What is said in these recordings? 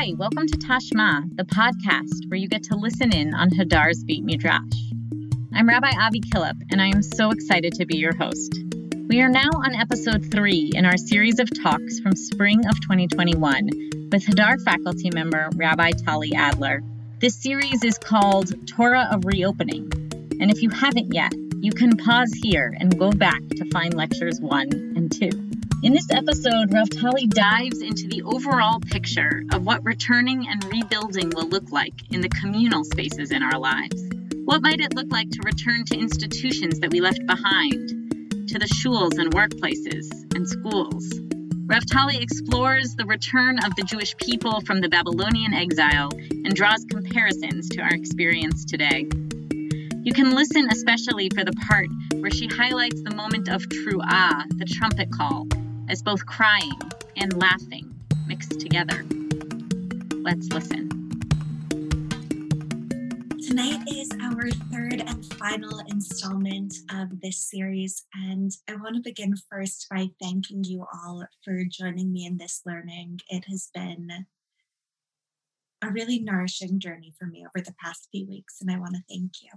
Hi, welcome to Tashma, the podcast where you get to listen in on Hadar's Beit Midrash. I'm Rabbi Avi Killip, and I am so excited to be your host. We are now on episode three in our series of talks from spring of 2021 with Hadar faculty member Rabbi Tali Adler. This series is called Torah of Reopening, and if you haven't yet, you can pause here and go back to find lectures one and two. In this episode, Rav Tali dives into the overall picture of what returning and rebuilding will look like in the communal spaces in our lives. What might it look like to return to institutions that we left behind, to the shuls and workplaces and schools? Rav Tali explores the return of the Jewish people from the Babylonian exile and draws comparisons to our experience today. You can listen especially for the part where she highlights the moment of tru'ah, the trumpet call, as both crying and laughing mixed together. Let's listen. Tonight is our third and final installment of this series, and I want to begin first by thanking you all for joining me in this learning. It has been a really nourishing journey for me over the past few weeks, and I want to thank you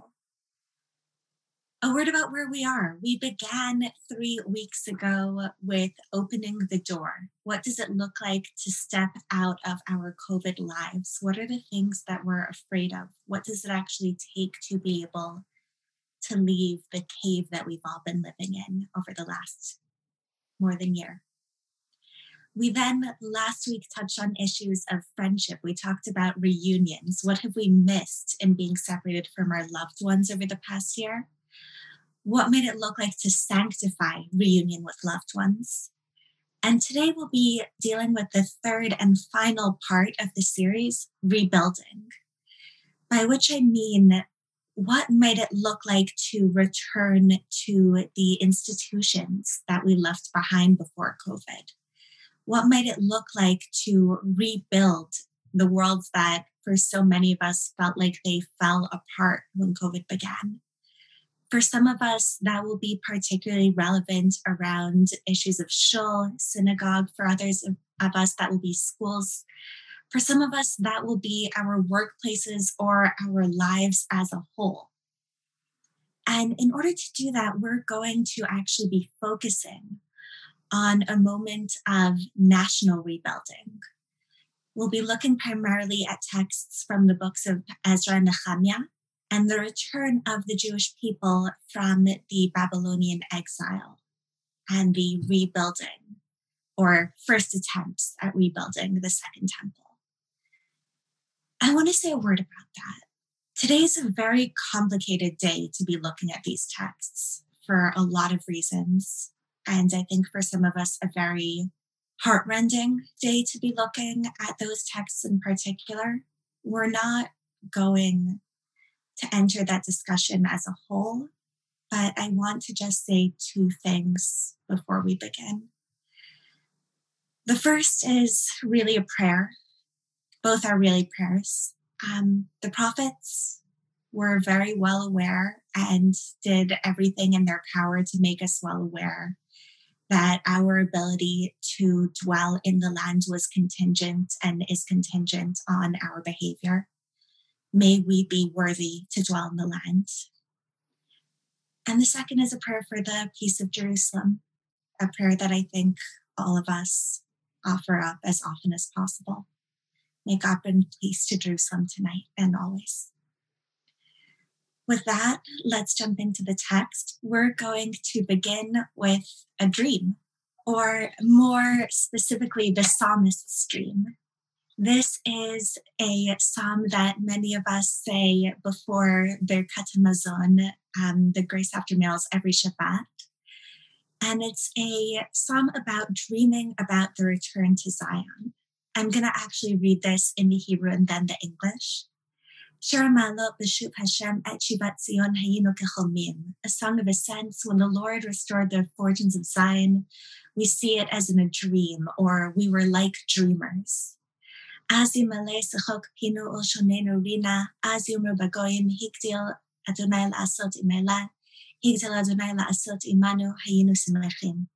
Oh, a word about where we are. We began three weeks ago with opening the door. What does it look like to step out of our COVID lives? What are the things that we're afraid of? What does it actually take to be able to leave the cave that we've all been living in over the last more than year? We then last week touched on issues of friendship. We talked about reunions. What have we missed in being separated from our loved ones over the past year? What might it look like to sanctify reunion with loved ones? And today we'll be dealing with the third and final part of the series, rebuilding, by which I mean what might it look like to return to the institutions that we left behind before COVID? What might it look like to rebuild the worlds that for so many of us felt like they fell apart when COVID began? For some of us, that will be particularly relevant around issues of shul, synagogue. For others of, us, that will be schools. For some of us, that will be our workplaces or our lives as a whole. And in order to do that, we're going to actually be focusing on a moment of national rebuilding. We'll be looking primarily at texts from the books of Ezra and Nehemiah, and the return of the Jewish people from the Babylonian exile and the rebuilding or first attempts at rebuilding the Second Temple. I want to say a word about that. Today is a very complicated day to be looking at these texts for a lot of reasons. And I think for some of us, a very heartrending day to be looking at those texts in particular. We're not going to enter that discussion as a whole, but I want to just say two things before we begin. The first is really a prayer. Both are really prayers. Um, the prophets were very well aware and did everything in their power to make us well aware that our ability to dwell in the land was contingent and is contingent on our behavior. May we be worthy to dwell in the land. And the second is a prayer for the peace of Jerusalem, a prayer that I think all of us offer up as often as possible. May God bring peace to Jerusalem tonight and always. With that, let's jump into the text. We're going to begin with a dream, or more specifically, the psalmist's dream. This is a psalm that many of us say before Birkat Hamazon, um, the grace after meals, every Shabbat. And it's a psalm about dreaming about the return to Zion. I'm going to actually read this in the Hebrew and then the English. A song of ascents when the Lord restored the fortunes of Zion. We see it as in a dream, or we were like dreamers. Azim ale sechok hinu oshonenu rina, higdil Adonai imela, higdil Adonai imanu.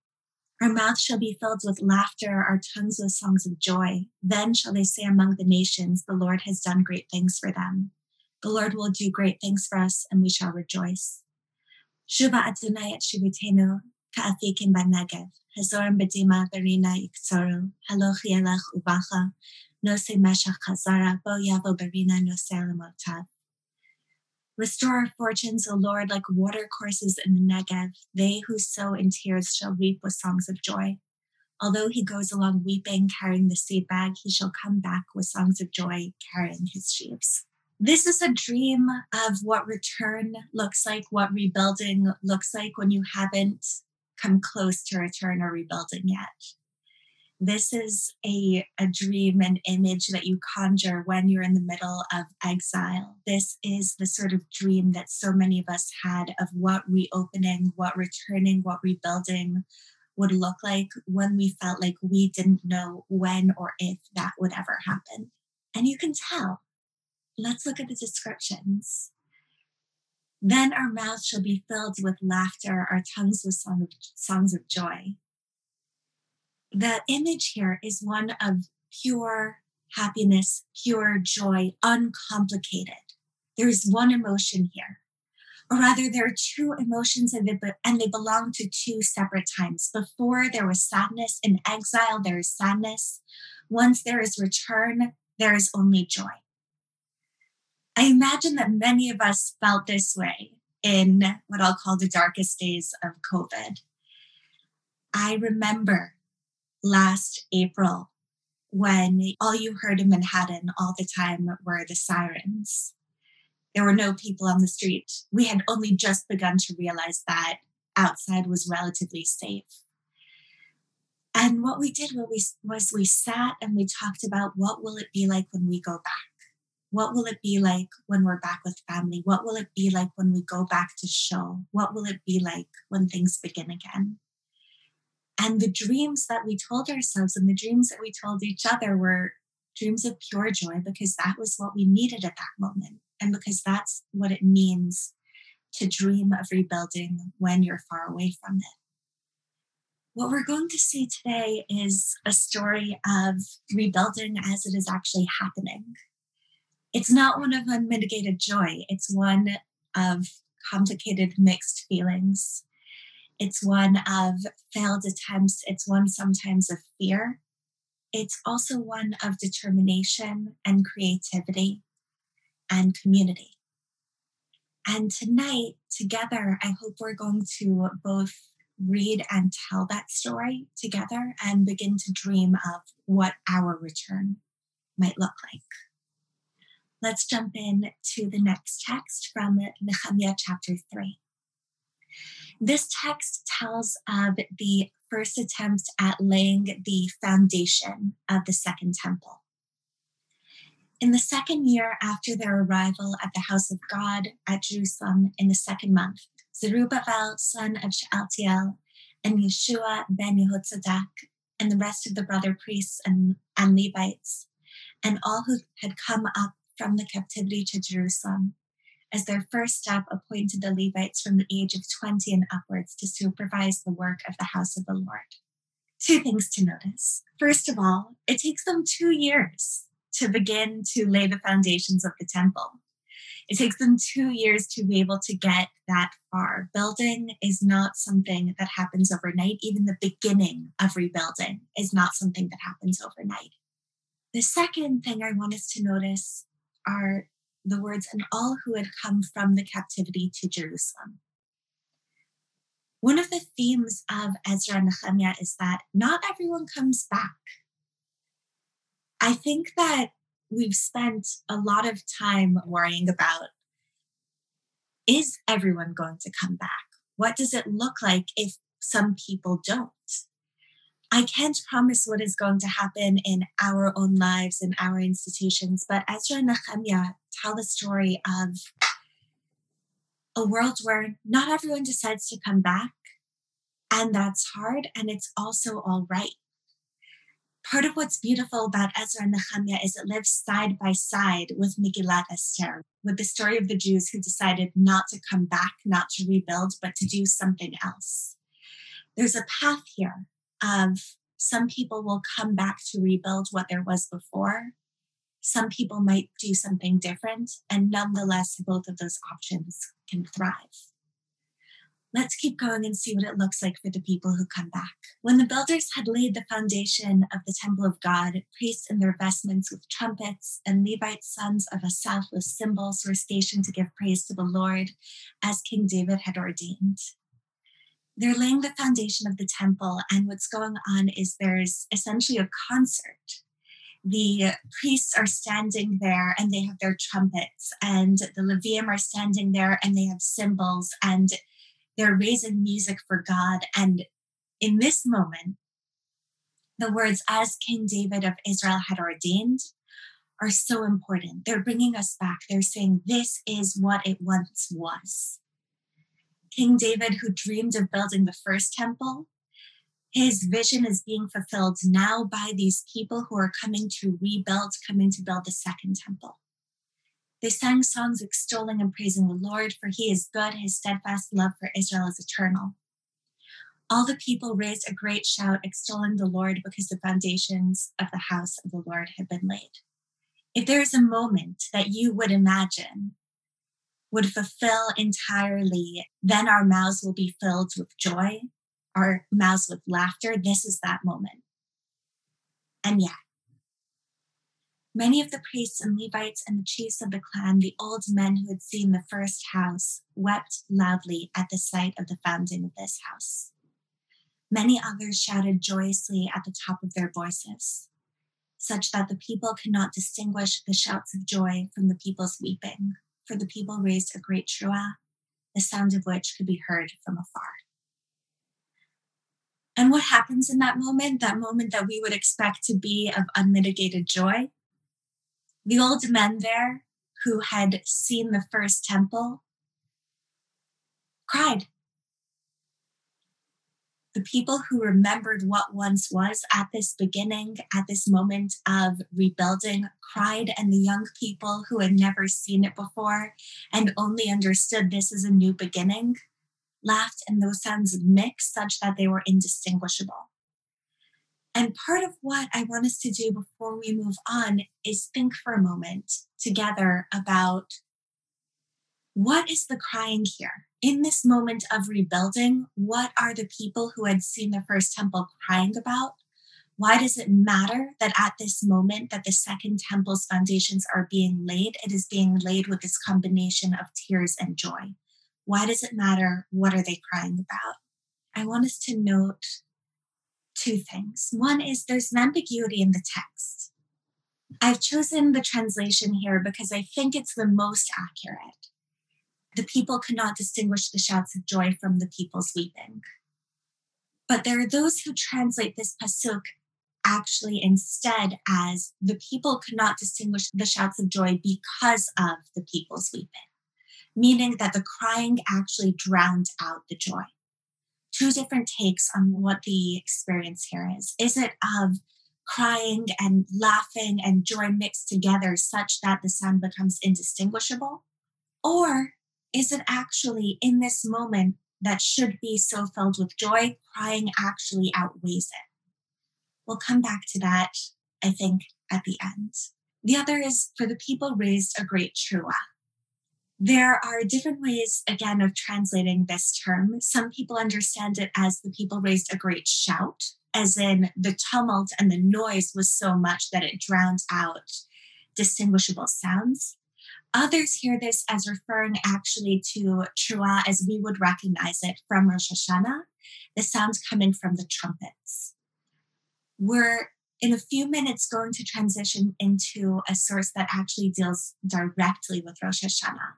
Our mouth shall be filled with laughter, our tongues with songs of joy. Then shall they say among the nations, the Lord has done great things for them. The Lord will do great things for us, and we shall rejoice. Shuva Adonai et shivutenu, ka'afikim ba'negev, hazorim b'dima berina yiktsoru, halochi yelech ubacha, Meshach Chazara, Bo Yavo Nose Alamotav. Restore our fortunes, O Lord, like water courses in the Negev. They who sow in tears shall reap with songs of joy. Although he goes along weeping, carrying the seed bag, he shall come back with songs of joy, carrying his sheaves. This is a dream of what return looks like, what rebuilding looks like when you haven't come close to return or rebuilding yet this is a, a dream and image that you conjure when you're in the middle of exile. This is the sort of dream that so many of us had of what reopening, what returning, what rebuilding would look like when we felt like we didn't know when or if that would ever happen. And you can tell. Let's look at the descriptions. Then our mouths shall be filled with laughter, our tongues with song of, songs of joy the image here is one of pure happiness, pure joy, uncomplicated. There is one emotion here. Or rather, there are two emotions and they, belong to two separate times. Before there was sadness, in exile, there is sadness. Once there is return, there is only joy. I imagine that many of us felt this way in what I'll call the darkest days of COVID. I remember last April when all you heard in Manhattan all the time were the sirens. There were no people on the street. We had only just begun to realize that outside was relatively safe. And what we did was we sat and we talked about what will it be like when we go back? What will it be like when we're back with family? What will it be like when we go back to shul? What will it be like when things begin again? And the dreams that we told ourselves and the dreams that we told each other were dreams of pure joy because that was what we needed at that moment. And because that's what it means to dream of rebuilding when you're far away from it. What we're going to see today is a story of rebuilding as it is actually happening. It's not one of unmitigated joy, it's one of complicated mixed feelings it's one of failed attempts. It's one sometimes of fear. It's also one of determination and creativity and community. And tonight, together, I hope we're going to both read and tell that story together and begin to dream of what our return might look like. Let's jump in to the next text from Nehemiah chapter 3. This text tells of the first attempt at laying the foundation of the Second Temple. In the second year after their arrival at the house of God at Jerusalem in the second month, Zerubbabel, son of Shealtiel, and Yeshua ben Yehotzadak, and the rest of the brother priests and, and Levites, and all who had come up from the captivity to Jerusalem, as their first step, appointed the Levites from the age of 20 and upwards to supervise the work of the house of the Lord. Two things to notice. First of all, it takes them two years to begin to lay the foundations of the temple. It takes them two years to be able to get that far. Building is not something that happens overnight. Even the beginning of rebuilding is not something that happens overnight. The second thing I want us to notice are the words, and all who had come from the captivity to Jerusalem. One of the themes of Ezra and Nehemiah is that not everyone comes back. I think that we've spent a lot of time worrying about is everyone going to come back? What does it look like if some people don't? I can't promise what is going to happen in our own lives and our institutions, but Ezra and Nehemiah tell the story of a world where not everyone decides to come back, and that's hard, and it's also all right. Part of what's beautiful about Ezra and Nehemiah is it lives side by side with Megillat Esther, with the story of the Jews who decided not to come back, not to rebuild, but to do something else. There's a path here of some people will come back to rebuild what there was before. Some people might do something different, and nonetheless, both of those options can thrive. Let's keep going and see what it looks like for the people who come back. When the builders had laid the foundation of the temple of God, priests in their vestments with trumpets and Levite sons of Asaph with cymbals were stationed to give praise to the Lord as King David had ordained. They're laying the foundation of the temple, and what's going on is there's essentially a concert the priests are standing there and they have their trumpets, and the Levium are standing there and they have cymbals, and they're raising music for God. And in this moment, the words, as King David of Israel had ordained, are so important. They're bringing us back. They're saying, This is what it once was. King David, who dreamed of building the first temple, his vision is being fulfilled now by these people who are coming to rebuild, coming to build the second temple. They sang songs extolling and praising the Lord, for he is good, his steadfast love for Israel is eternal. All the people raised a great shout, extolling the Lord because the foundations of the house of the Lord had been laid. If there is a moment that you would imagine would fulfill entirely, then our mouths will be filled with joy, our mouths with laughter. This is that moment. And yet, Many of the priests and Levites and the chiefs of the clan, the old men who had seen the first house, wept loudly at the sight of the founding of this house. Many others shouted joyously at the top of their voices, such that the people could not distinguish the shouts of joy from the people's weeping, for the people raised a great truah, the sound of which could be heard from afar. And what happens in that moment, that moment that we would expect to be of unmitigated joy, the old men there who had seen the first temple cried. The people who remembered what once was at this beginning, at this moment of rebuilding, cried, and the young people who had never seen it before and only understood this as a new beginning laughed, and those sounds mixed such that they were indistinguishable. And part of what I want us to do before we move on is think for a moment together about what is the crying here? In this moment of rebuilding, what are the people who had seen the first temple crying about? Why does it matter that at this moment that the second temple's foundations are being laid, it is being laid with this combination of tears and joy? Why does it matter? What are they crying about? I want us to note two things. One is there's an ambiguity in the text. I've chosen the translation here because I think it's the most accurate. The people could not distinguish the shouts of joy from the people's weeping. But there are those who translate this pasuk actually instead as the people could not distinguish the shouts of joy because of the people's weeping, meaning that the crying actually drowned out the joy two different takes on what the experience here is. Is it of crying and laughing and joy mixed together such that the sound becomes indistinguishable? Or is it actually in this moment that should be so filled with joy, crying actually outweighs it? We'll come back to that, I think, at the end. The other is for the people raised a great truah. There are different ways, again, of translating this term. Some people understand it as the people raised a great shout, as in the tumult and the noise was so much that it drowned out distinguishable sounds. Others hear this as referring actually to Truah as we would recognize it from Rosh Hashanah, the sounds coming from the trumpets. We're in a few minutes going to transition into a source that actually deals directly with Rosh Hashanah.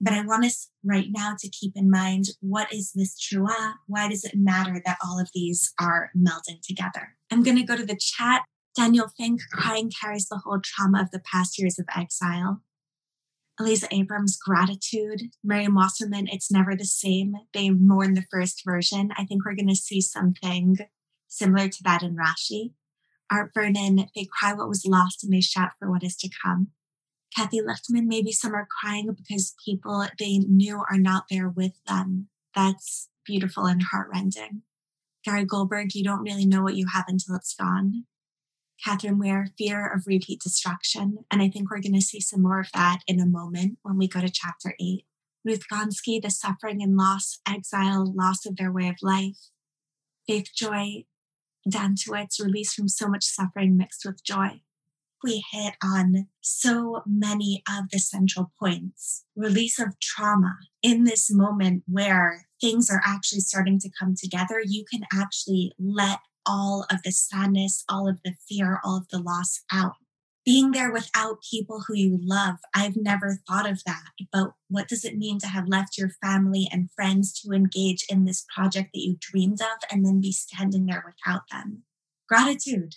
But I want us right now to keep in mind what is this truah? Why does it matter that all of these are melding together? I'm going to go to the chat. Daniel Fink, crying carries the whole trauma of the past years of exile. Eliza Abrams, gratitude. Miriam Wasserman, it's never the same. They mourn the first version. I think we're going to see something similar to that in Rashi. Art Vernon, they cry what was lost and they shout for what is to come. Kathy Lichtman, maybe some are crying because people they knew are not there with them. That's beautiful and heartrending. Gary Goldberg, you don't really know what you have until it's gone. Catherine Ware, fear of repeat destruction. And I think we're going to see some more of that in a moment when we go to chapter eight. Ruth Gonski, the suffering and loss, exile, loss of their way of life. Faith Joy, Dantuitz, release from so much suffering mixed with joy. We hit on so many of the central points. Release of trauma in this moment where things are actually starting to come together. You can actually let all of the sadness, all of the fear, all of the loss out. Being there without people who you love. I've never thought of that. But what does it mean to have left your family and friends to engage in this project that you dreamed of and then be standing there without them? Gratitude.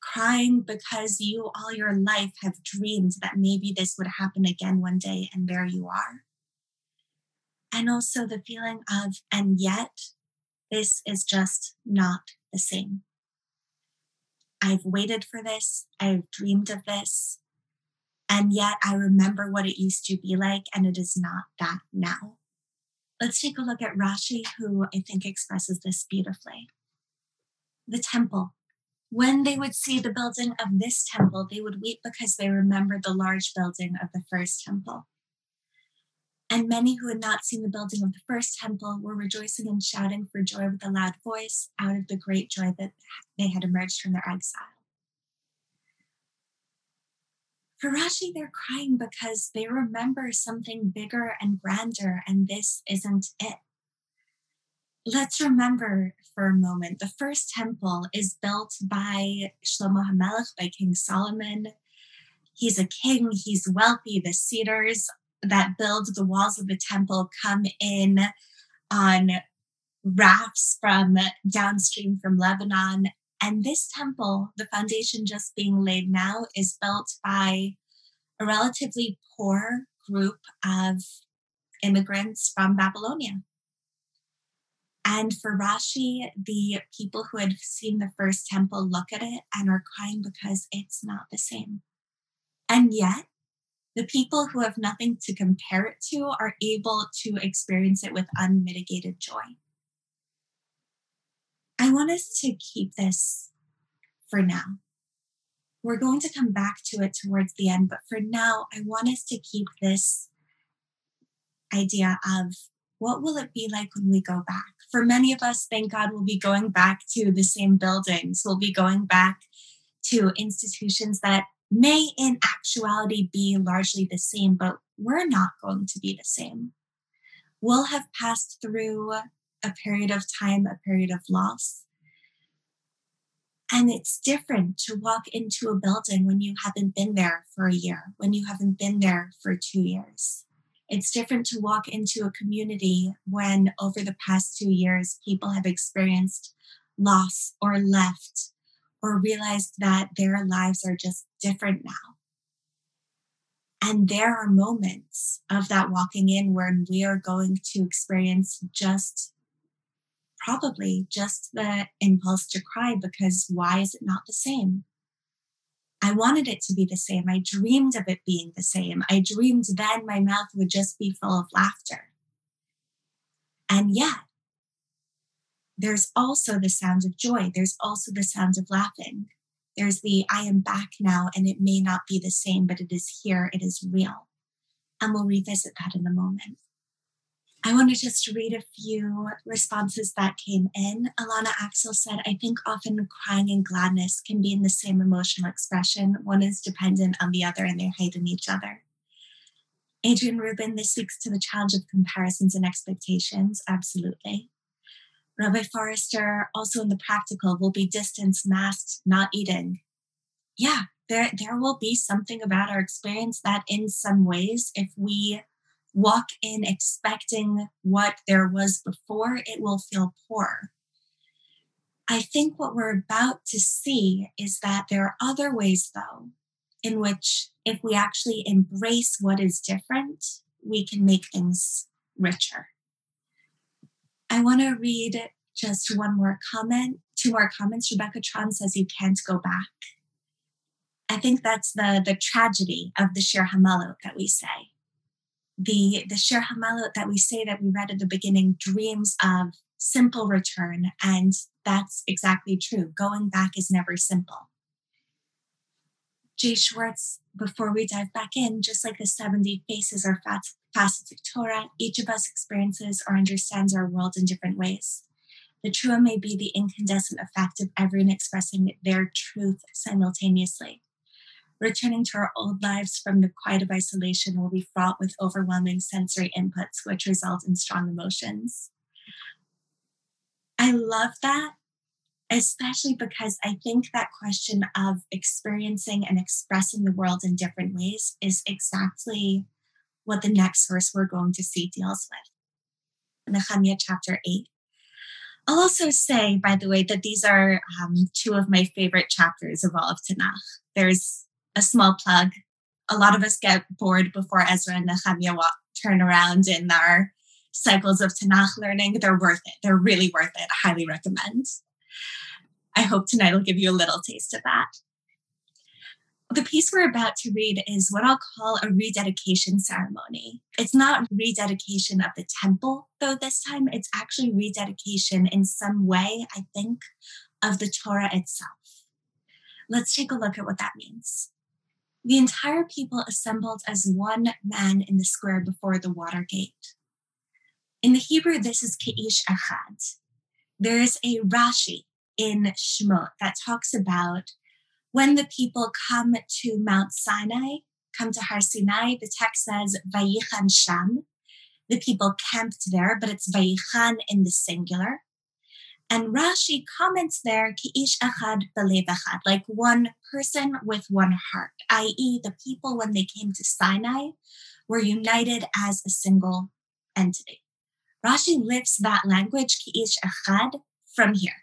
Crying because you all your life have dreamed that maybe this would happen again one day, and there you are. And also the feeling of, and yet this is just not the same. I've waited for this, I've dreamed of this, and yet I remember what it used to be like, and it is not that now. Let's take a look at Rashi, who I think expresses this beautifully. The temple. When they would see the building of this temple, they would weep because they remembered the large building of the first temple. And many who had not seen the building of the first temple were rejoicing and shouting for joy with a loud voice out of the great joy that they had emerged from their exile. For Rashi, they're crying because they remember something bigger and grander, and this isn't it. Let's remember for a moment the first temple is built by Shlomo HaMelech, by King Solomon. He's a king, he's wealthy. The cedars that build the walls of the temple come in on rafts from downstream from Lebanon. And this temple, the foundation just being laid now, is built by a relatively poor group of immigrants from Babylonia. And for Rashi, the people who had seen the first temple look at it and are crying because it's not the same. And yet, the people who have nothing to compare it to are able to experience it with unmitigated joy. I want us to keep this for now. We're going to come back to it towards the end, but for now, I want us to keep this idea of what will it be like when we go back? For many of us, thank God, we'll be going back to the same buildings. We'll be going back to institutions that may in actuality be largely the same, but we're not going to be the same. We'll have passed through a period of time, a period of loss. And it's different to walk into a building when you haven't been there for a year, when you haven't been there for two years. It's different to walk into a community when, over the past two years, people have experienced loss or left or realized that their lives are just different now. And there are moments of that walking in when we are going to experience just probably just the impulse to cry because why is it not the same? I wanted it to be the same. I dreamed of it being the same. I dreamed then my mouth would just be full of laughter. And yet, there's also the sound of joy. There's also the sound of laughing. There's the I am back now, and it may not be the same, but it is here, it is real. And we'll revisit that in a moment. I want to just read a few responses that came in. Alana Axel said, I think often crying and gladness can be in the same emotional expression. One is dependent on the other and they heighten each other. Adrian Rubin, this speaks to the challenge of comparisons and expectations. Absolutely. Rabbi Forrester, also in the practical, will be distance, masked, not eating. Yeah, there, there will be something about our experience that, in some ways, if we walk in expecting what there was before, it will feel poor. I think what we're about to see is that there are other ways, though, in which if we actually embrace what is different, we can make things richer. I want to read just one more comment, two more comments. Rebecca Tron says you can't go back. I think that's the the tragedy of the Shir Hamalot that we say. The the Shir Hamalot that we say that we read at the beginning dreams of simple return. And that's exactly true. Going back is never simple. Jay Schwartz, before we dive back in, just like the 70 faces or facets of Torah, each of us experiences or understands our world in different ways. The truah may be the incandescent effect of everyone expressing their truth simultaneously. Returning to our old lives from the quiet of isolation will be fraught with overwhelming sensory inputs, which result in strong emotions. I love that, especially because I think that question of experiencing and expressing the world in different ways is exactly what the next verse we're going to see deals with. Nehemiah chapter 8. I'll also say, by the way, that these are um, two of my favorite chapters of all of Tanakh. There's a small plug. A lot of us get bored before Ezra and Nehemiah walk, turn around in our cycles of Tanakh learning. They're worth it. They're really worth it. I highly recommend. I hope tonight will give you a little taste of that. The piece we're about to read is what I'll call a rededication ceremony. It's not rededication of the temple, though, this time. It's actually rededication in some way, I think, of the Torah itself. Let's take a look at what that means. The entire people assembled as one man in the square before the water gate. In the Hebrew, this is Ke'ish Echad. There is a Rashi in Shemot that talks about when the people come to Mount Sinai, come to Har Sinai, the text says Vayichan Sham. The people camped there, but it's Vayichan in the singular. And Rashi comments there, Ki'ish Echad Echad, like one person with one heart, i.e., the people when they came to Sinai were united as a single entity. Rashi lifts that language, Ki'ish Echad, from here.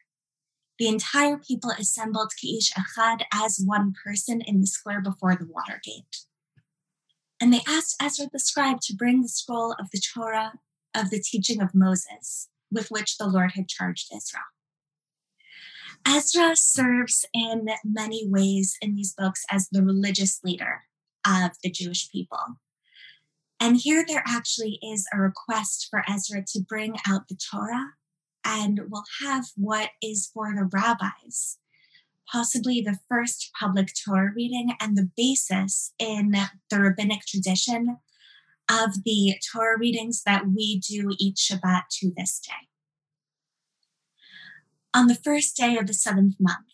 The entire people assembled Ki'ish Echad as one person in the square before the water gate. And they asked Ezra the scribe to bring the scroll of the Torah of the teaching of Moses, with which the Lord had charged Israel. Ezra serves in many ways in these books as the religious leader of the Jewish people. And here there actually is a request for Ezra to bring out the Torah and we'll have what is for the rabbis, possibly the first public Torah reading and the basis in the rabbinic tradition of the Torah readings that we do each Shabbat to this day. On the first day of the seventh month,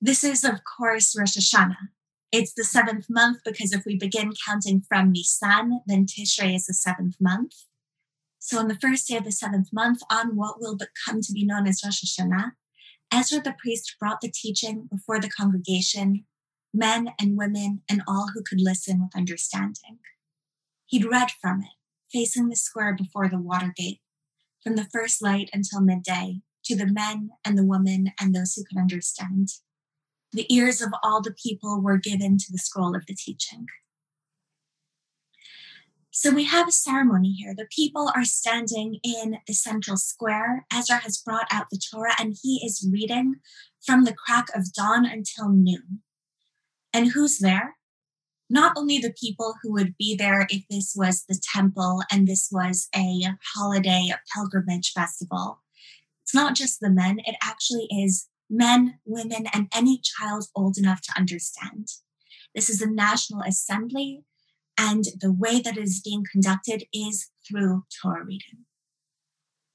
this is, of course, Rosh Hashanah. It's the seventh month because if we begin counting from Nisan, then Tishrei is the seventh month. So on the first day of the seventh month, on what will but come to be known as Rosh Hashanah, Ezra the priest brought the teaching before the congregation, men and women, and all who could listen with understanding. He'd read from it, facing the square before the water gate, from the first light until midday, to the men and the women and those who could understand. The ears of all the people were given to the scroll of the teaching. So we have a ceremony here. The people are standing in the central square. Ezra has brought out the Torah and he is reading from the crack of dawn until noon. And who's there? Not only the people who would be there if this was the temple and this was a holiday, a pilgrimage festival. It's not just the men, it actually is men, women, and any child old enough to understand. This is a national assembly and the way that it is being conducted is through Torah reading.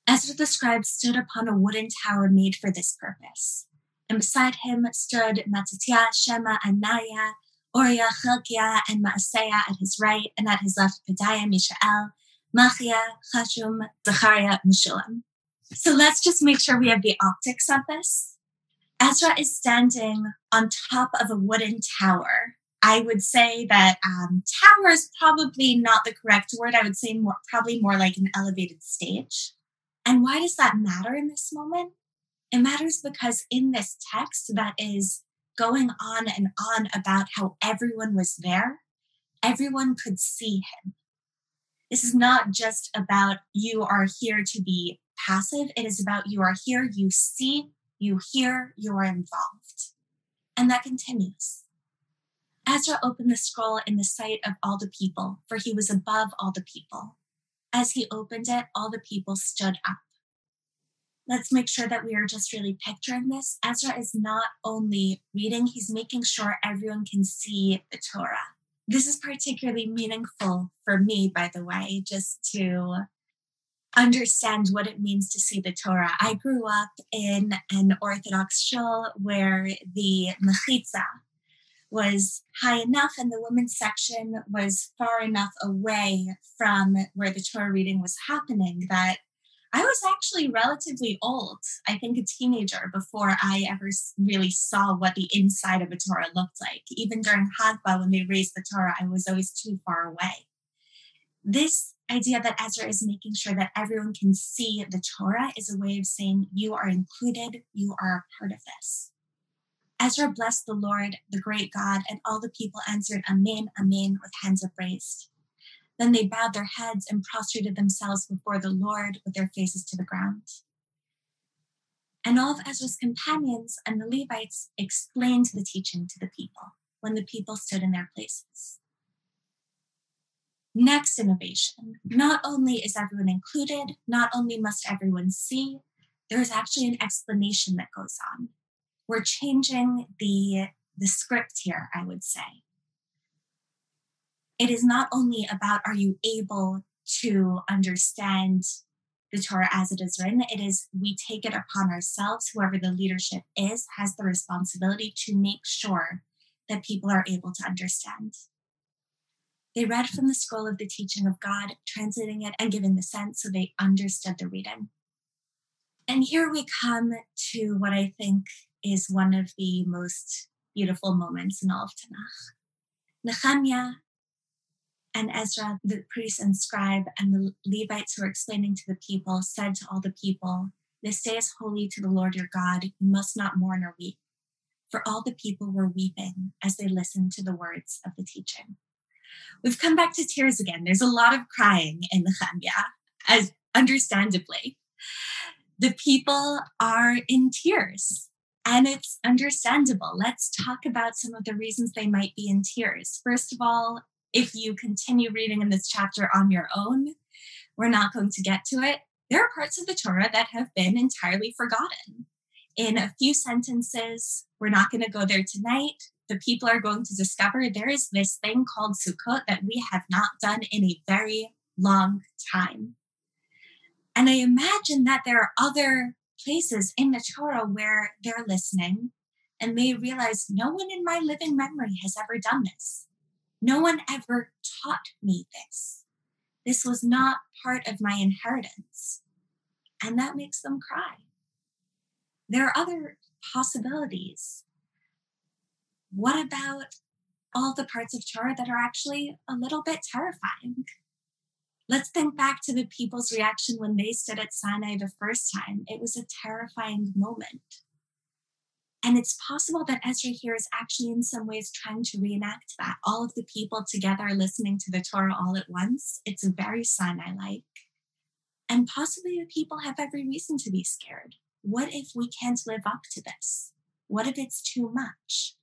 Ezra the scribe stood upon a wooden tower made for this purpose. And beside him stood Mattithiah, Shema, Ananiah, Uriah, Hilkiah, and Maaseiah at his right, and at his left Pedaiah, Mishael, Machia, Chashum, Zechariah, Meshullam. So let's just make sure we have the optics of this. Ezra is standing on top of a wooden tower I would say that um, tower is probably not the correct word. I would say more, probably more like an elevated stage. And why does that matter in this moment? It matters because in this text that is going on and on about how everyone was there, everyone could see him. This is not just about you are here to be passive. It is about you are here, you see, you hear, you are involved. And that continues. Ezra opened the scroll in the sight of all the people, for he was above all the people. As he opened it, all the people stood up. let's make sure that we are just really picturing this. Ezra is not only reading, he's making sure everyone can see the Torah. This is particularly meaningful for me, by the way, just to understand what it means to see the Torah. I grew up in an Orthodox shul where the mechitza was high enough and the women's section was far enough away from where the Torah reading was happening that I was actually relatively old, I think a teenager, before I ever really saw what the inside of a Torah looked like. Even during Hagba, when they raised the Torah, I was always too far away. This idea that Ezra is making sure that everyone can see the Torah is a way of saying, You are included, you are a part of this. Ezra blessed the Lord, the great God, and all the people answered, Amen, Amen, with hands upraised. Then they bowed their heads and prostrated themselves before the Lord with their faces to the ground. And all of Ezra's companions and the Levites explained the teaching to the people when the people stood in their places. Next innovation mm-hmm. not only is everyone included, not only must everyone see, there is actually an explanation that goes on. We're changing the, the script here, I would say it is not only about are you able to understand the Torah as it is written, it is we take it upon ourselves, whoever the leadership is, has the responsibility to make sure that people are able to understand. They read from the scroll of the teaching of God, translating it and giving the sense so they understood the reading. And here we come to what I think is one of the most beautiful moments in all of Tanakh. Nehemiah and Ezra, the priest and scribe, and the Levites who were explaining to the people, said to all the people, This day is holy to the Lord your God. You must not mourn or weep. For all the people were weeping as they listened to the words of the teaching. We've come back to tears again. There's a lot of crying in the Nehemiah, as understandably. The people are in tears and it's understandable. Let's talk about some of the reasons they might be in tears. First of all, if you continue reading in this chapter on your own, we're not going to get to it. There are parts of the Torah that have been entirely forgotten. In a few sentences, we're not going to go there tonight. The people are going to discover there is this thing called Sukkot that we have not done in a very long time. And I imagine that there are other places in the Torah where they're listening and they realize no one in my living memory has ever done this. No one ever taught me this. This was not part of my inheritance. And that makes them cry. There are other possibilities. What about all the parts of Torah that are actually a little bit terrifying? Let's think back to the people's reaction when they stood at Sinai the first time. It was a terrifying moment. And it's possible that Ezra here is actually, in some ways, trying to reenact that. All of the people together listening to the Torah all at once. It's very Sinai like. And possibly the people have every reason to be scared. What if we can't live up to this? What if it's too much?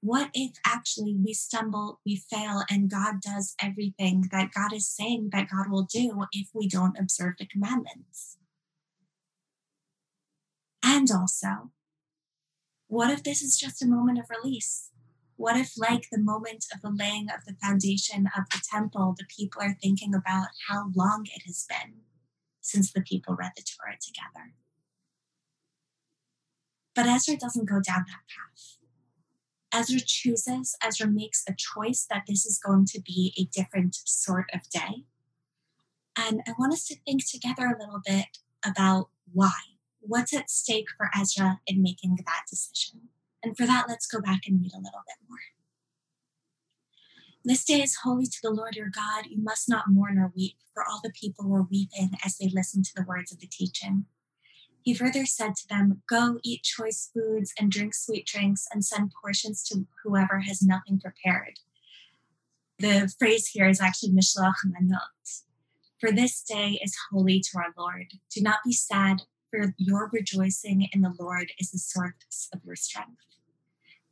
What if actually we stumble, we fail, and God does everything that God is saying that God will do if we don't observe the commandments? And also, what if this is just a moment of release? What if, like the moment of the laying of the foundation of the temple, the people are thinking about how long it has been since the people read the Torah together? But Ezra doesn't go down that path. Ezra chooses, Ezra makes a choice that this is going to be a different sort of day. And I want us to think together a little bit about why what's at stake for Ezra in making that decision. And for that, let's go back and read a little bit more. This day is holy to the Lord your God. You must not mourn or weep, for all the people were weeping as they listened to the words of the teaching. He further said to them, Go eat choice foods and drink sweet drinks and send portions to whoever has nothing prepared. The phrase here is actually mishloach manot. For this day is holy to our Lord. Do not be sad for your rejoicing in the Lord is the source of your strength.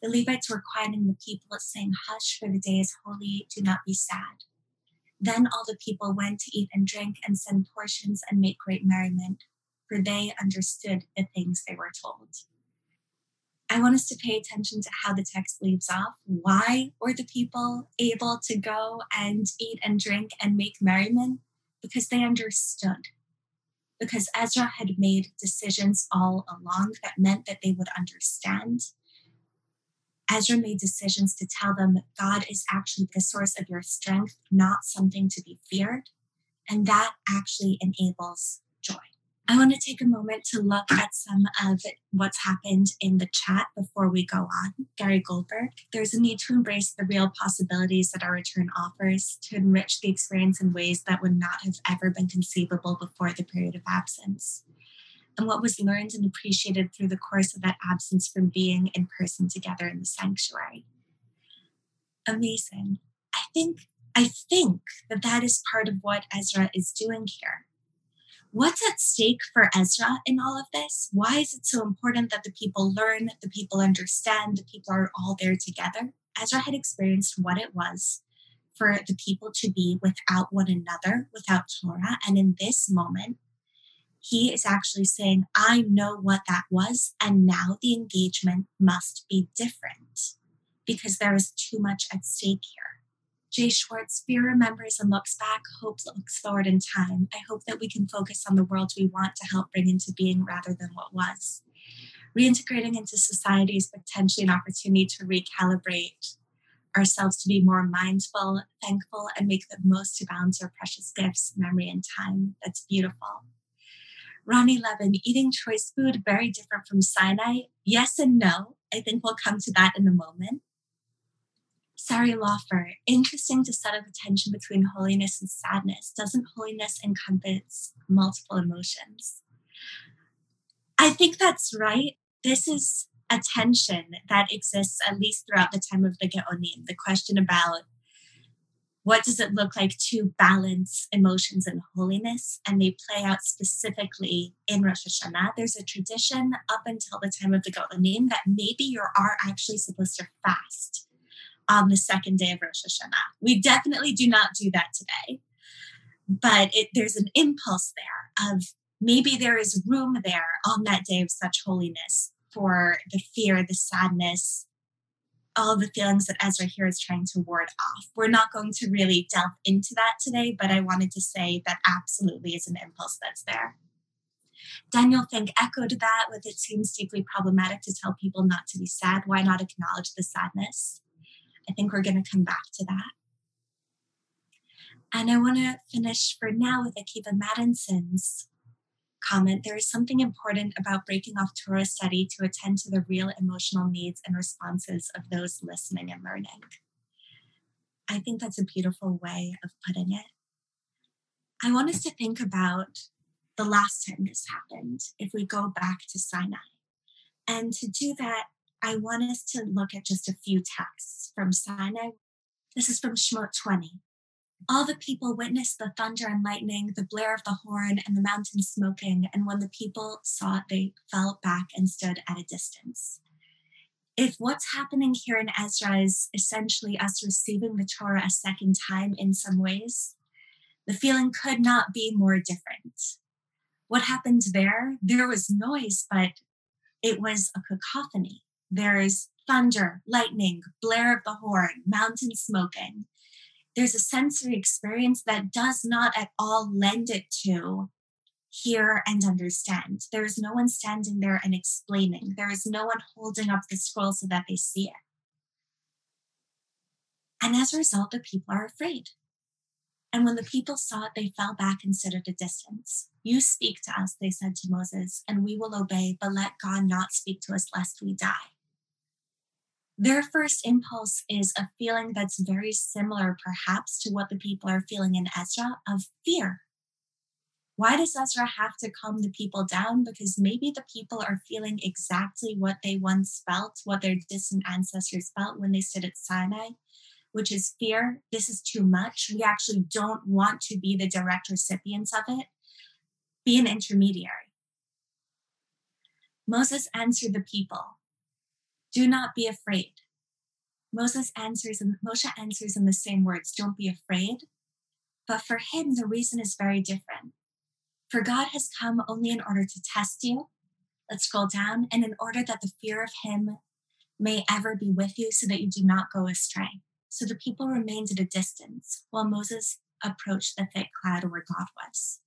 The Levites were quieting the people, saying, Hush, for the day is holy, do not be sad. Then all the people went to eat and drink and send portions and make great merriment. For they understood the things they were told. I want us to pay attention to how the text leaves off. Why were the people able to go and eat and drink and make merriment? Because they understood. Because Ezra had made decisions all along that meant that they would understand. Ezra made decisions to tell them that God is actually the source of your strength, not something to be feared. And that actually enables joy. I want to take a moment to look at some of what's happened in the chat before we go on. Gary Goldberg, there's a need to embrace the real possibilities that our return offers to enrich the experience in ways that would not have ever been conceivable before the period of absence. And what was learned and appreciated through the course of that absence from being in person together in the sanctuary. Amazing. I think I think that that is part of what Ezra is doing here what's at stake for Ezra in all of this? Why is it so important that the people learn, the people understand, the people are all there together? Ezra had experienced what it was for the people to be without one another, without Torah. And in this moment, he is actually saying, I know what that was. And now the engagement must be different because there is too much at stake here. Jay Schwartz, fear remembers and looks back, hope looks forward in time. I hope that we can focus on the world we want to help bring into being rather than what was. Reintegrating into society is potentially an opportunity to recalibrate ourselves to be more mindful, thankful, and make the most to balance our precious gifts, memory, and time. That's beautiful. Ronnie Levin, eating choice food, very different from Sinai. Yes and no. I think we'll come to that in a moment. Sari Lawfer, interesting to set up a tension between holiness and sadness. Doesn't holiness encompass multiple emotions? I think that's right. This is a tension that exists at least throughout the time of the Geonim. The question about what does it look like to balance emotions and holiness? And they play out specifically in Rosh Hashanah. There's a tradition up until the time of the Geonim that maybe you are actually supposed to fast on the second day of Rosh Hashanah. We definitely do not do that today. But it, there's an impulse there of maybe there is room there on that day of such holiness for the fear, the sadness, all the feelings that Ezra here is trying to ward off. We're not going to really delve into that today, but I wanted to say that absolutely is an impulse that's there. Daniel Fink echoed that with it seems deeply problematic to tell people not to be sad. Why not acknowledge the sadness? I think we're going to come back to that. And I want to finish for now with Akiva Madison's comment. There is something important about breaking off Torah study to attend to the real emotional needs and responses of those listening and learning. I think that's a beautiful way of putting it. I want us to think about the last time this happened, if we go back to Sinai. And to do that, I want us to look at just a few texts from Sinai. This is from Shemot 20. All the people witnessed the thunder and lightning, the blare of the horn, and the mountain smoking. And when the people saw it, they fell back and stood at a distance. If what's happening here in Ezra is essentially us receiving the Torah a second time in some ways, the feeling could not be more different. What happened there? There was noise, but it was a cacophony. There's thunder, lightning, blare of the horn, mountain smoking. There's a sensory experience that does not at all lend it to hear and understand. There is no one standing there and explaining. There is no one holding up the scroll so that they see it. And as a result, the people are afraid. And when the people saw it, they fell back and stood at a distance. You speak to us, they said to Moses, and we will obey, but let God not speak to us lest we die their first impulse is a feeling that's very similar, perhaps, to what the people are feeling in Ezra of fear. Why does Ezra have to calm the people down? Because maybe the people are feeling exactly what they once felt, what their distant ancestors felt when they stood at Sinai, which is fear. This is too much. We actually don't want to be the direct recipients of it. Be an intermediary. Moses answered the people do not be afraid. Moses answers and Moshe answers in the same words, don't be afraid. But for him, the reason is very different. For God has come only in order to test you. Let's scroll down. And in order that the fear of him may ever be with you so that you do not go astray. So the people remained at a distance while Moses approached the thick cloud where God was.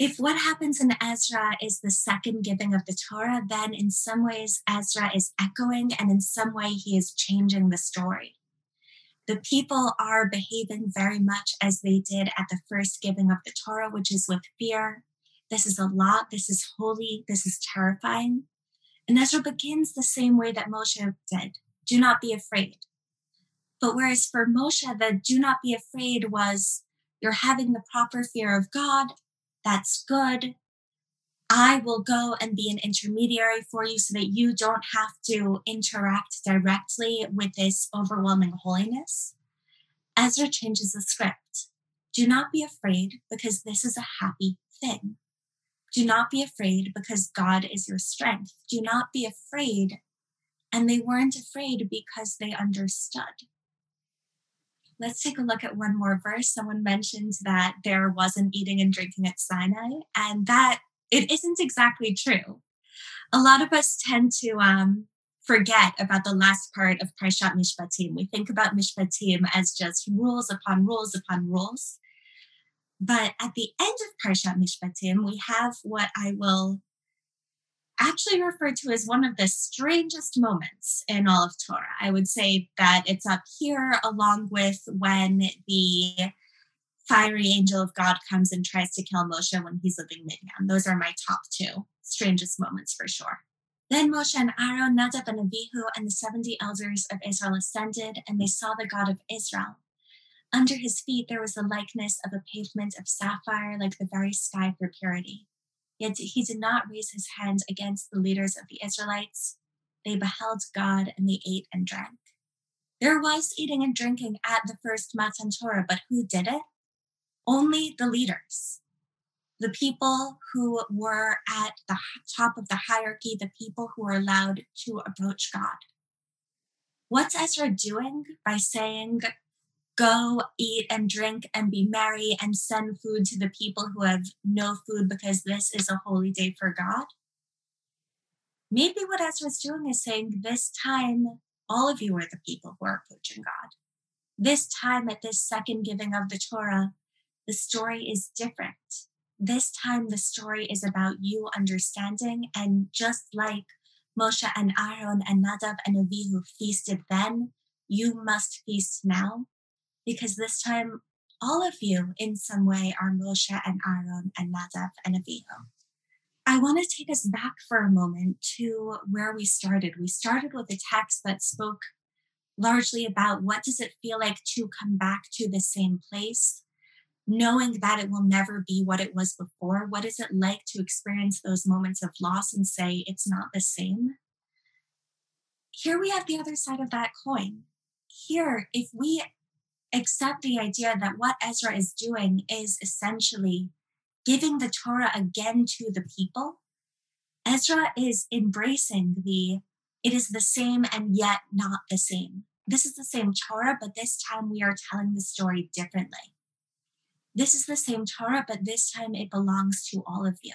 If what happens in Ezra is the second giving of the Torah, then in some ways Ezra is echoing and in some way he is changing the story. The people are behaving very much as they did at the first giving of the Torah, which is with fear. This is a lot. This is holy. This is terrifying. And Ezra begins the same way that Moshe did do not be afraid. But whereas for Moshe, the do not be afraid was you're having the proper fear of God, that's good. I will go and be an intermediary for you so that you don't have to interact directly with this overwhelming holiness. Ezra changes the script. Do not be afraid because this is a happy thing. Do not be afraid because God is your strength. Do not be afraid. And they weren't afraid because they understood. Let's take a look at one more verse. Someone mentioned that there wasn't eating and drinking at Sinai, and that it isn't exactly true. A lot of us tend to um, forget about the last part of Parshat Mishpatim. We think about Mishpatim as just rules upon rules upon rules. But at the end of Parshat Mishpatim, we have what I will actually referred to as one of the strangest moments in all of Torah. I would say that it's up here along with when the fiery angel of God comes and tries to kill Moshe when he's living Midian. Those are my top two strangest moments for sure. Then Moshe and Aaron, Nadab and Abihu, and the 70 elders of Israel ascended, and they saw the God of Israel. Under his feet there was the likeness of a pavement of sapphire, like the very sky for purity. Yet he did not raise his hand against the leaders of the Israelites. They beheld God and they ate and drank. There was eating and drinking at the first Matan Torah, but who did it? Only the leaders, the people who were at the top of the hierarchy, the people who were allowed to approach God. What's Ezra doing by saying, go eat and drink and be merry and send food to the people who have no food because this is a holy day for God. Maybe what Ezra's doing is saying, This time, all of you are the people who are approaching God. This time, at this second giving of the Torah, the story is different. This time, the story is about you understanding, and just like Moshe and Aaron and Nadab and Avihu feasted then, you must feast now because this time all of you in some way are Moshe and Aaron and Nadab and Avihu. I want to take us back for a moment to where we started. We started with a text that spoke largely about what does it feel like to come back to the same place, knowing that it will never be what it was before. What is it like to experience those moments of loss and say it's not the same? Here we have the other side of that coin. Here, if we accept the idea that what Ezra is doing is essentially giving the Torah again to the people. Ezra is embracing the it is the same and yet not the same. This is the same Torah, but this time we are telling the story differently. This is the same Torah, but this time it belongs to all of you.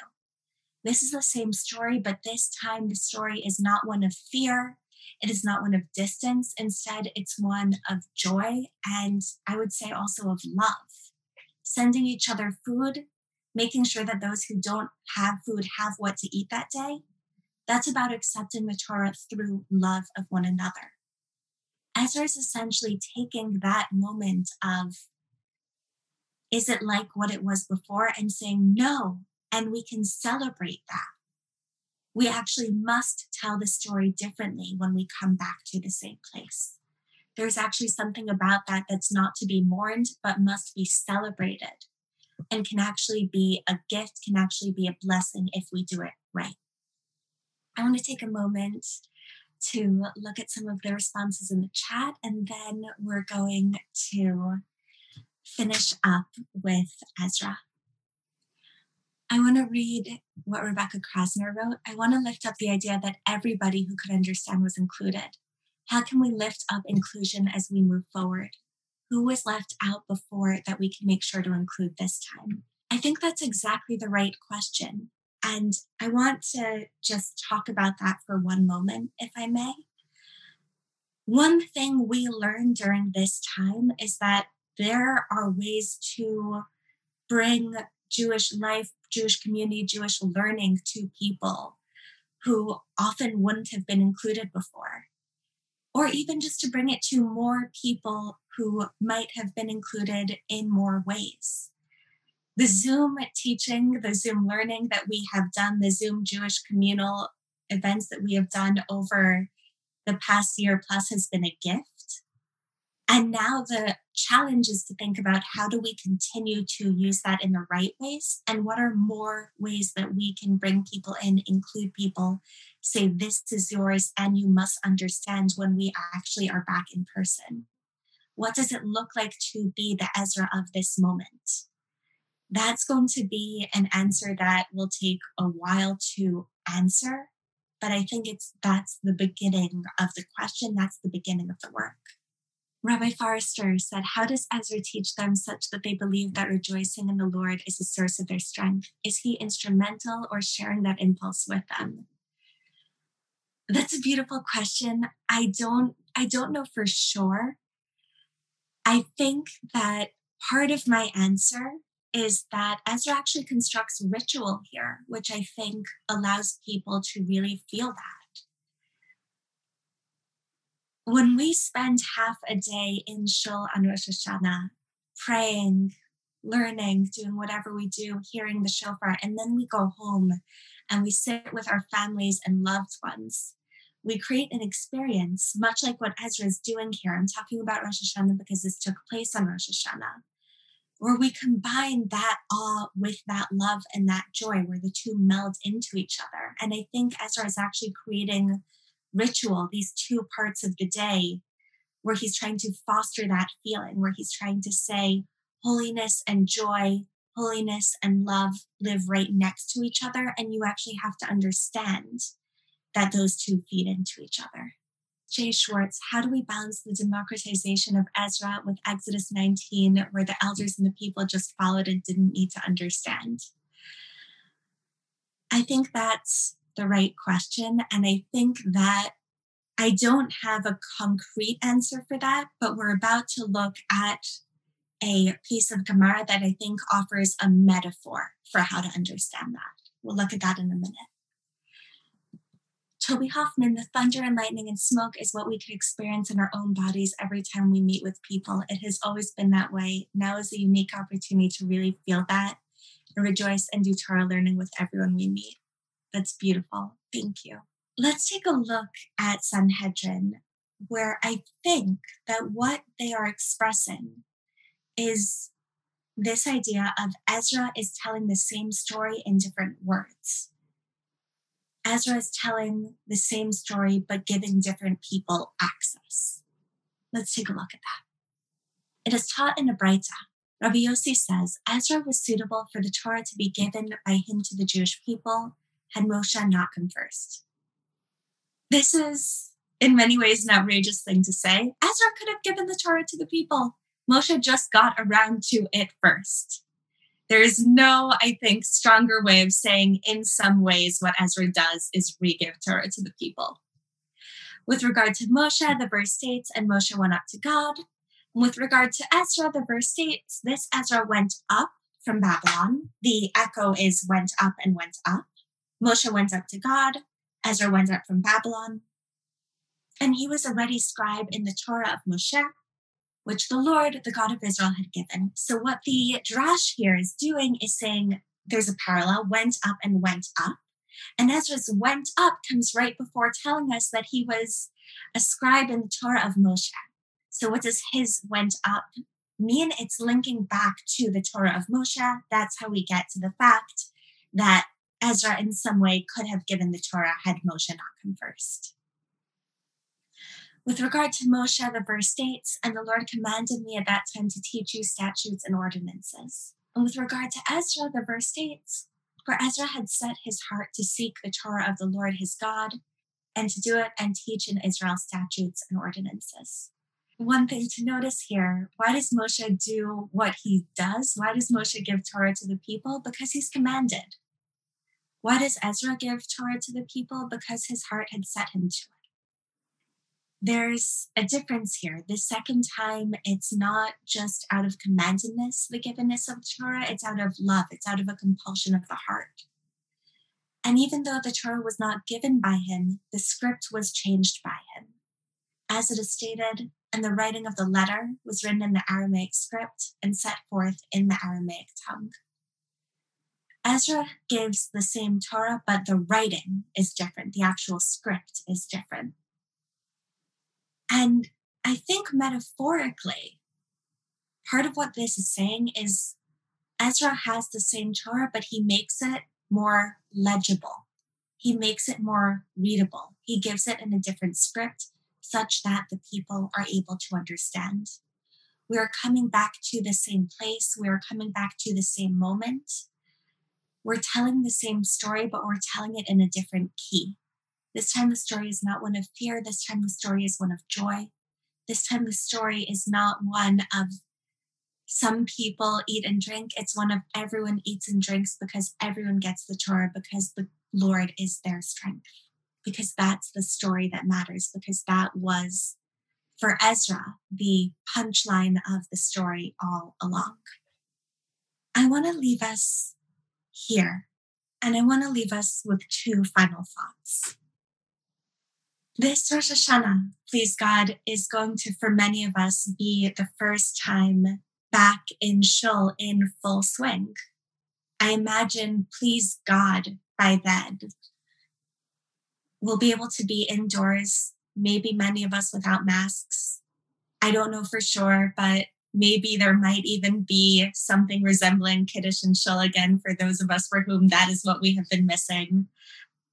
This is the same story, but this time the story is not one of fear, it is not one of distance. Instead, it's one of joy and I would say also of love. Sending each other food, making sure that those who don't have food have what to eat that day. That's about accepting the Torah through love of one another. Ezra is essentially taking that moment of, is it like what it was before? And saying, no, and we can celebrate that we actually must tell the story differently when we come back to the same place. There's actually something about that that's not to be mourned, but must be celebrated and can actually be a gift, can actually be a blessing if we do it right. I want to take a moment to look at some of the responses in the chat, and then we're going to finish up with Ezra. I want to read what Rebecca Krasner wrote. I want to lift up the idea that everybody who could understand was included. How can we lift up inclusion as we move forward? Who was left out before that we can make sure to include this time? I think that's exactly the right question. And I want to just talk about that for one moment, if I may. One thing we learned during this time is that there are ways to bring Jewish life, Jewish community, Jewish learning to people who often wouldn't have been included before. Or even just to bring it to more people who might have been included in more ways. The Zoom teaching, the Zoom learning that we have done, the Zoom Jewish communal events that we have done over the past year plus has been a gift. And now the challenge is to think about how do we continue to use that in the right ways and what are more ways that we can bring people in, include people, say, this is yours and you must understand when we actually are back in person. What does it look like to be the Ezra of this moment? That's going to be an answer that will take a while to answer but I think it's that's the beginning of the question, that's the beginning of the work. Rabbi Forrester said, How does Ezra teach them such that they believe that rejoicing in the Lord is the source of their strength? Is he instrumental or sharing that impulse with them? That's a beautiful question. I don't I don't know for sure. I think that part of my answer is that Ezra actually constructs ritual here, which I think allows people to really feel that. When we spend half a day in Shul on Rosh Hashanah, praying, learning, doing whatever we do, hearing the shofar, and then we go home and we sit with our families and loved ones, we create an experience much like what Ezra is doing here. I'm talking about Rosh Hashanah because this took place on Rosh Hashanah where we combine that awe with that love and that joy, where the two meld into each other. And I think Ezra is actually creating ritual, these two parts of the day, where he's trying to foster that feeling, where he's trying to say, holiness and joy, holiness and love live right next to each other. And you actually have to understand that those two feed into each other. Jay Schwartz, how do we balance the democratization of Ezra with Exodus 19, where the elders and the people just followed and didn't need to understand? I think that's the right question. And I think that I don't have a concrete answer for that, but we're about to look at a piece of Gemara that I think offers a metaphor for how to understand that. We'll look at that in a minute. Toby Hoffman, the thunder and lightning and smoke is what we could experience in our own bodies every time we meet with people. It has always been that way. Now is a unique opportunity to really feel that and rejoice and do Torah learning with everyone we meet. That's beautiful. Thank you. Let's take a look at Sanhedrin, where I think that what they are expressing is this idea of Ezra is telling the same story in different words. Ezra is telling the same story, but giving different people access. Let's take a look at that. It is taught in a Braita. Rabbi Yossi says Ezra was suitable for the Torah to be given by him to the Jewish people had Moshe not come first. This is, in many ways, an outrageous thing to say. Ezra could have given the Torah to the people. Moshe just got around to it first. There is no, I think, stronger way of saying in some ways what Ezra does is re-give Torah to the people. With regard to Moshe, the verse states, and Moshe went up to God. With regard to Ezra, the verse states, this Ezra went up from Babylon. The echo is went up and went up. Moshe went up to God. Ezra went up from Babylon. And he was a ready scribe in the Torah of Moshe which the Lord, the God of Israel, had given. So, what the Drash here is doing is saying there's a parallel, went up and went up. And Ezra's went up comes right before telling us that he was a scribe in the Torah of Moshe. So, what does his went up mean? It's linking back to the Torah of Moshe. That's how we get to the fact that Ezra, in some way, could have given the Torah had Moshe not come first. With regard to Moshe, the verse states, And the Lord commanded me at that time to teach you statutes and ordinances. And with regard to Ezra, the verse states, For Ezra had set his heart to seek the Torah of the Lord his God, and to do it and teach in Israel statutes and ordinances. one thing to notice here why does Moshe do what he does? Why does Moshe give Torah to the people? Because he's commanded. Why does Ezra give Torah to the people? Because his heart had set him to it. There's a difference here. The second time, it's not just out of commandedness, the givenness of Torah, it's out of love, it's out of a compulsion of the heart. And even though the Torah was not given by him, the script was changed by him. As it is stated, and the writing of the letter was written in the Aramaic script and set forth in the Aramaic tongue. Ezra gives the same Torah, but the writing is different. The actual script is different. And I think metaphorically, part of what this is saying is Ezra has the same Torah, but he makes it more legible. He makes it more readable. He gives it in a different script such that the people are able to understand. We are coming back to the same place. We are coming back to the same moment. We're telling the same story, but we're telling it in a different key. This time, the story is not one of fear. This time, the story is one of joy. This time, the story is not one of some people eat and drink. It's one of everyone eats and drinks because everyone gets the Torah because the Lord is their strength because that's the story that matters, because that was for Ezra the punchline of the story all along. I want to leave us here, and I want to leave us with two final thoughts. This Rosh Hashanah, please God, is going to, for many of us, be the first time back in Shul in full swing. I imagine, please God, by then, we'll be able to be indoors, maybe many of us without masks. I don't know for sure, but maybe there might even be something resembling Kiddush and Shul again for those of us for whom that is what we have been missing.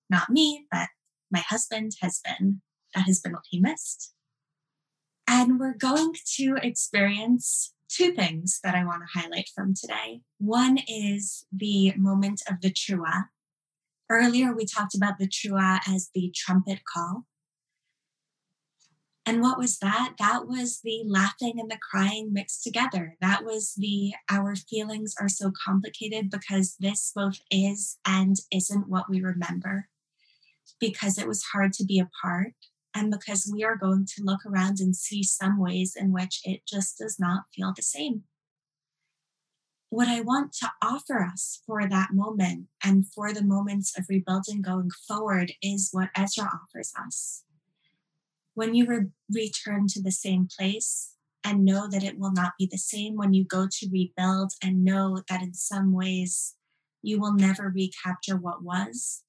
Not me, but my husband has been. That has been what he missed. And we're going to experience two things that I want to highlight from today. One is the moment of the Truah, Earlier, we talked about the Truah as the trumpet call. And what was that? That was the laughing and the crying mixed together. That was the our feelings are so complicated because this both is and isn't what we remember, because it was hard to be apart, and because we are going to look around and see some ways in which it just does not feel the same what I want to offer us for that moment and for the moments of rebuilding going forward is what Ezra offers us. When you re- return to the same place and know that it will not be the same, when you go to rebuild and know that in some ways you will never recapture what was,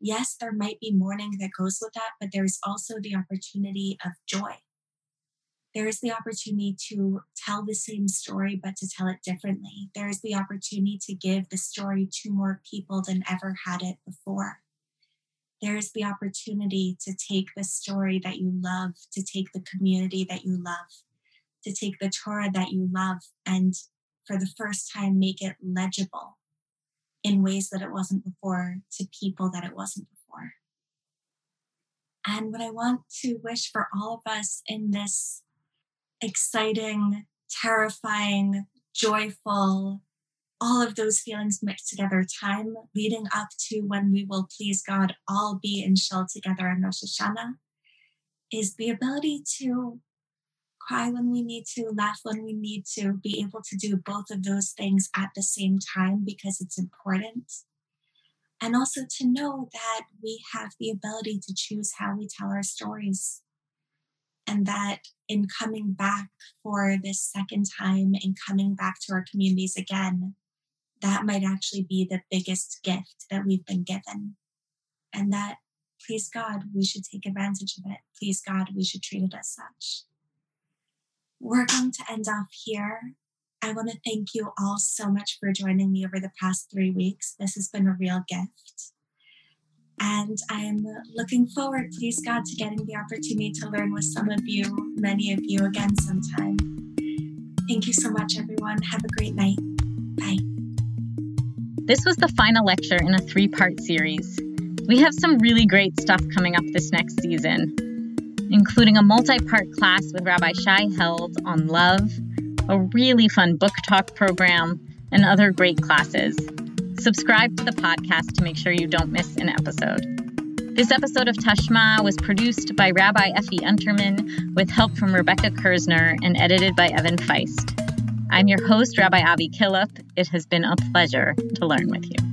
yes, there might be mourning that goes with that, but there's also the opportunity of joy there is the opportunity to tell the same story, but to tell it differently. There is the opportunity to give the story to more people than ever had it before. There is the opportunity to take the story that you love, to take the community that you love, to take the Torah that you love, and for the first time make it legible in ways that it wasn't before to people that it wasn't before. And what I want to wish for all of us in this exciting, terrifying, joyful, all of those feelings mixed together time leading up to when we will please God all be in Shul together in Rosh Hashanah is the ability to cry when we need to, laugh when we need to, be able to do both of those things at the same time because it's important. And also to know that we have the ability to choose how we tell our stories and that in coming back for this second time and coming back to our communities again, that might actually be the biggest gift that we've been given. And that, please God, we should take advantage of it. Please God, we should treat it as such. We're going to end off here. I want to thank you all so much for joining me over the past three weeks. This has been a real gift. And I'm looking forward, please God, to getting the opportunity to learn with some of you, many of you again sometime. Thank you so much, everyone. Have a great night. Bye. This was the final lecture in a three part series. We have some really great stuff coming up this next season. including a multi part class with Rabbi Shai Held on love, a really fun book talk program, and other great classes. Subscribe to the podcast to make sure you don't miss an episode. This episode of Tashma was produced by Rabbi Effie Unterman with help from Rebecca Kirzner and edited by Evan Feist. I'm your host, Rabbi Avi Killip. It has been a pleasure to learn with you.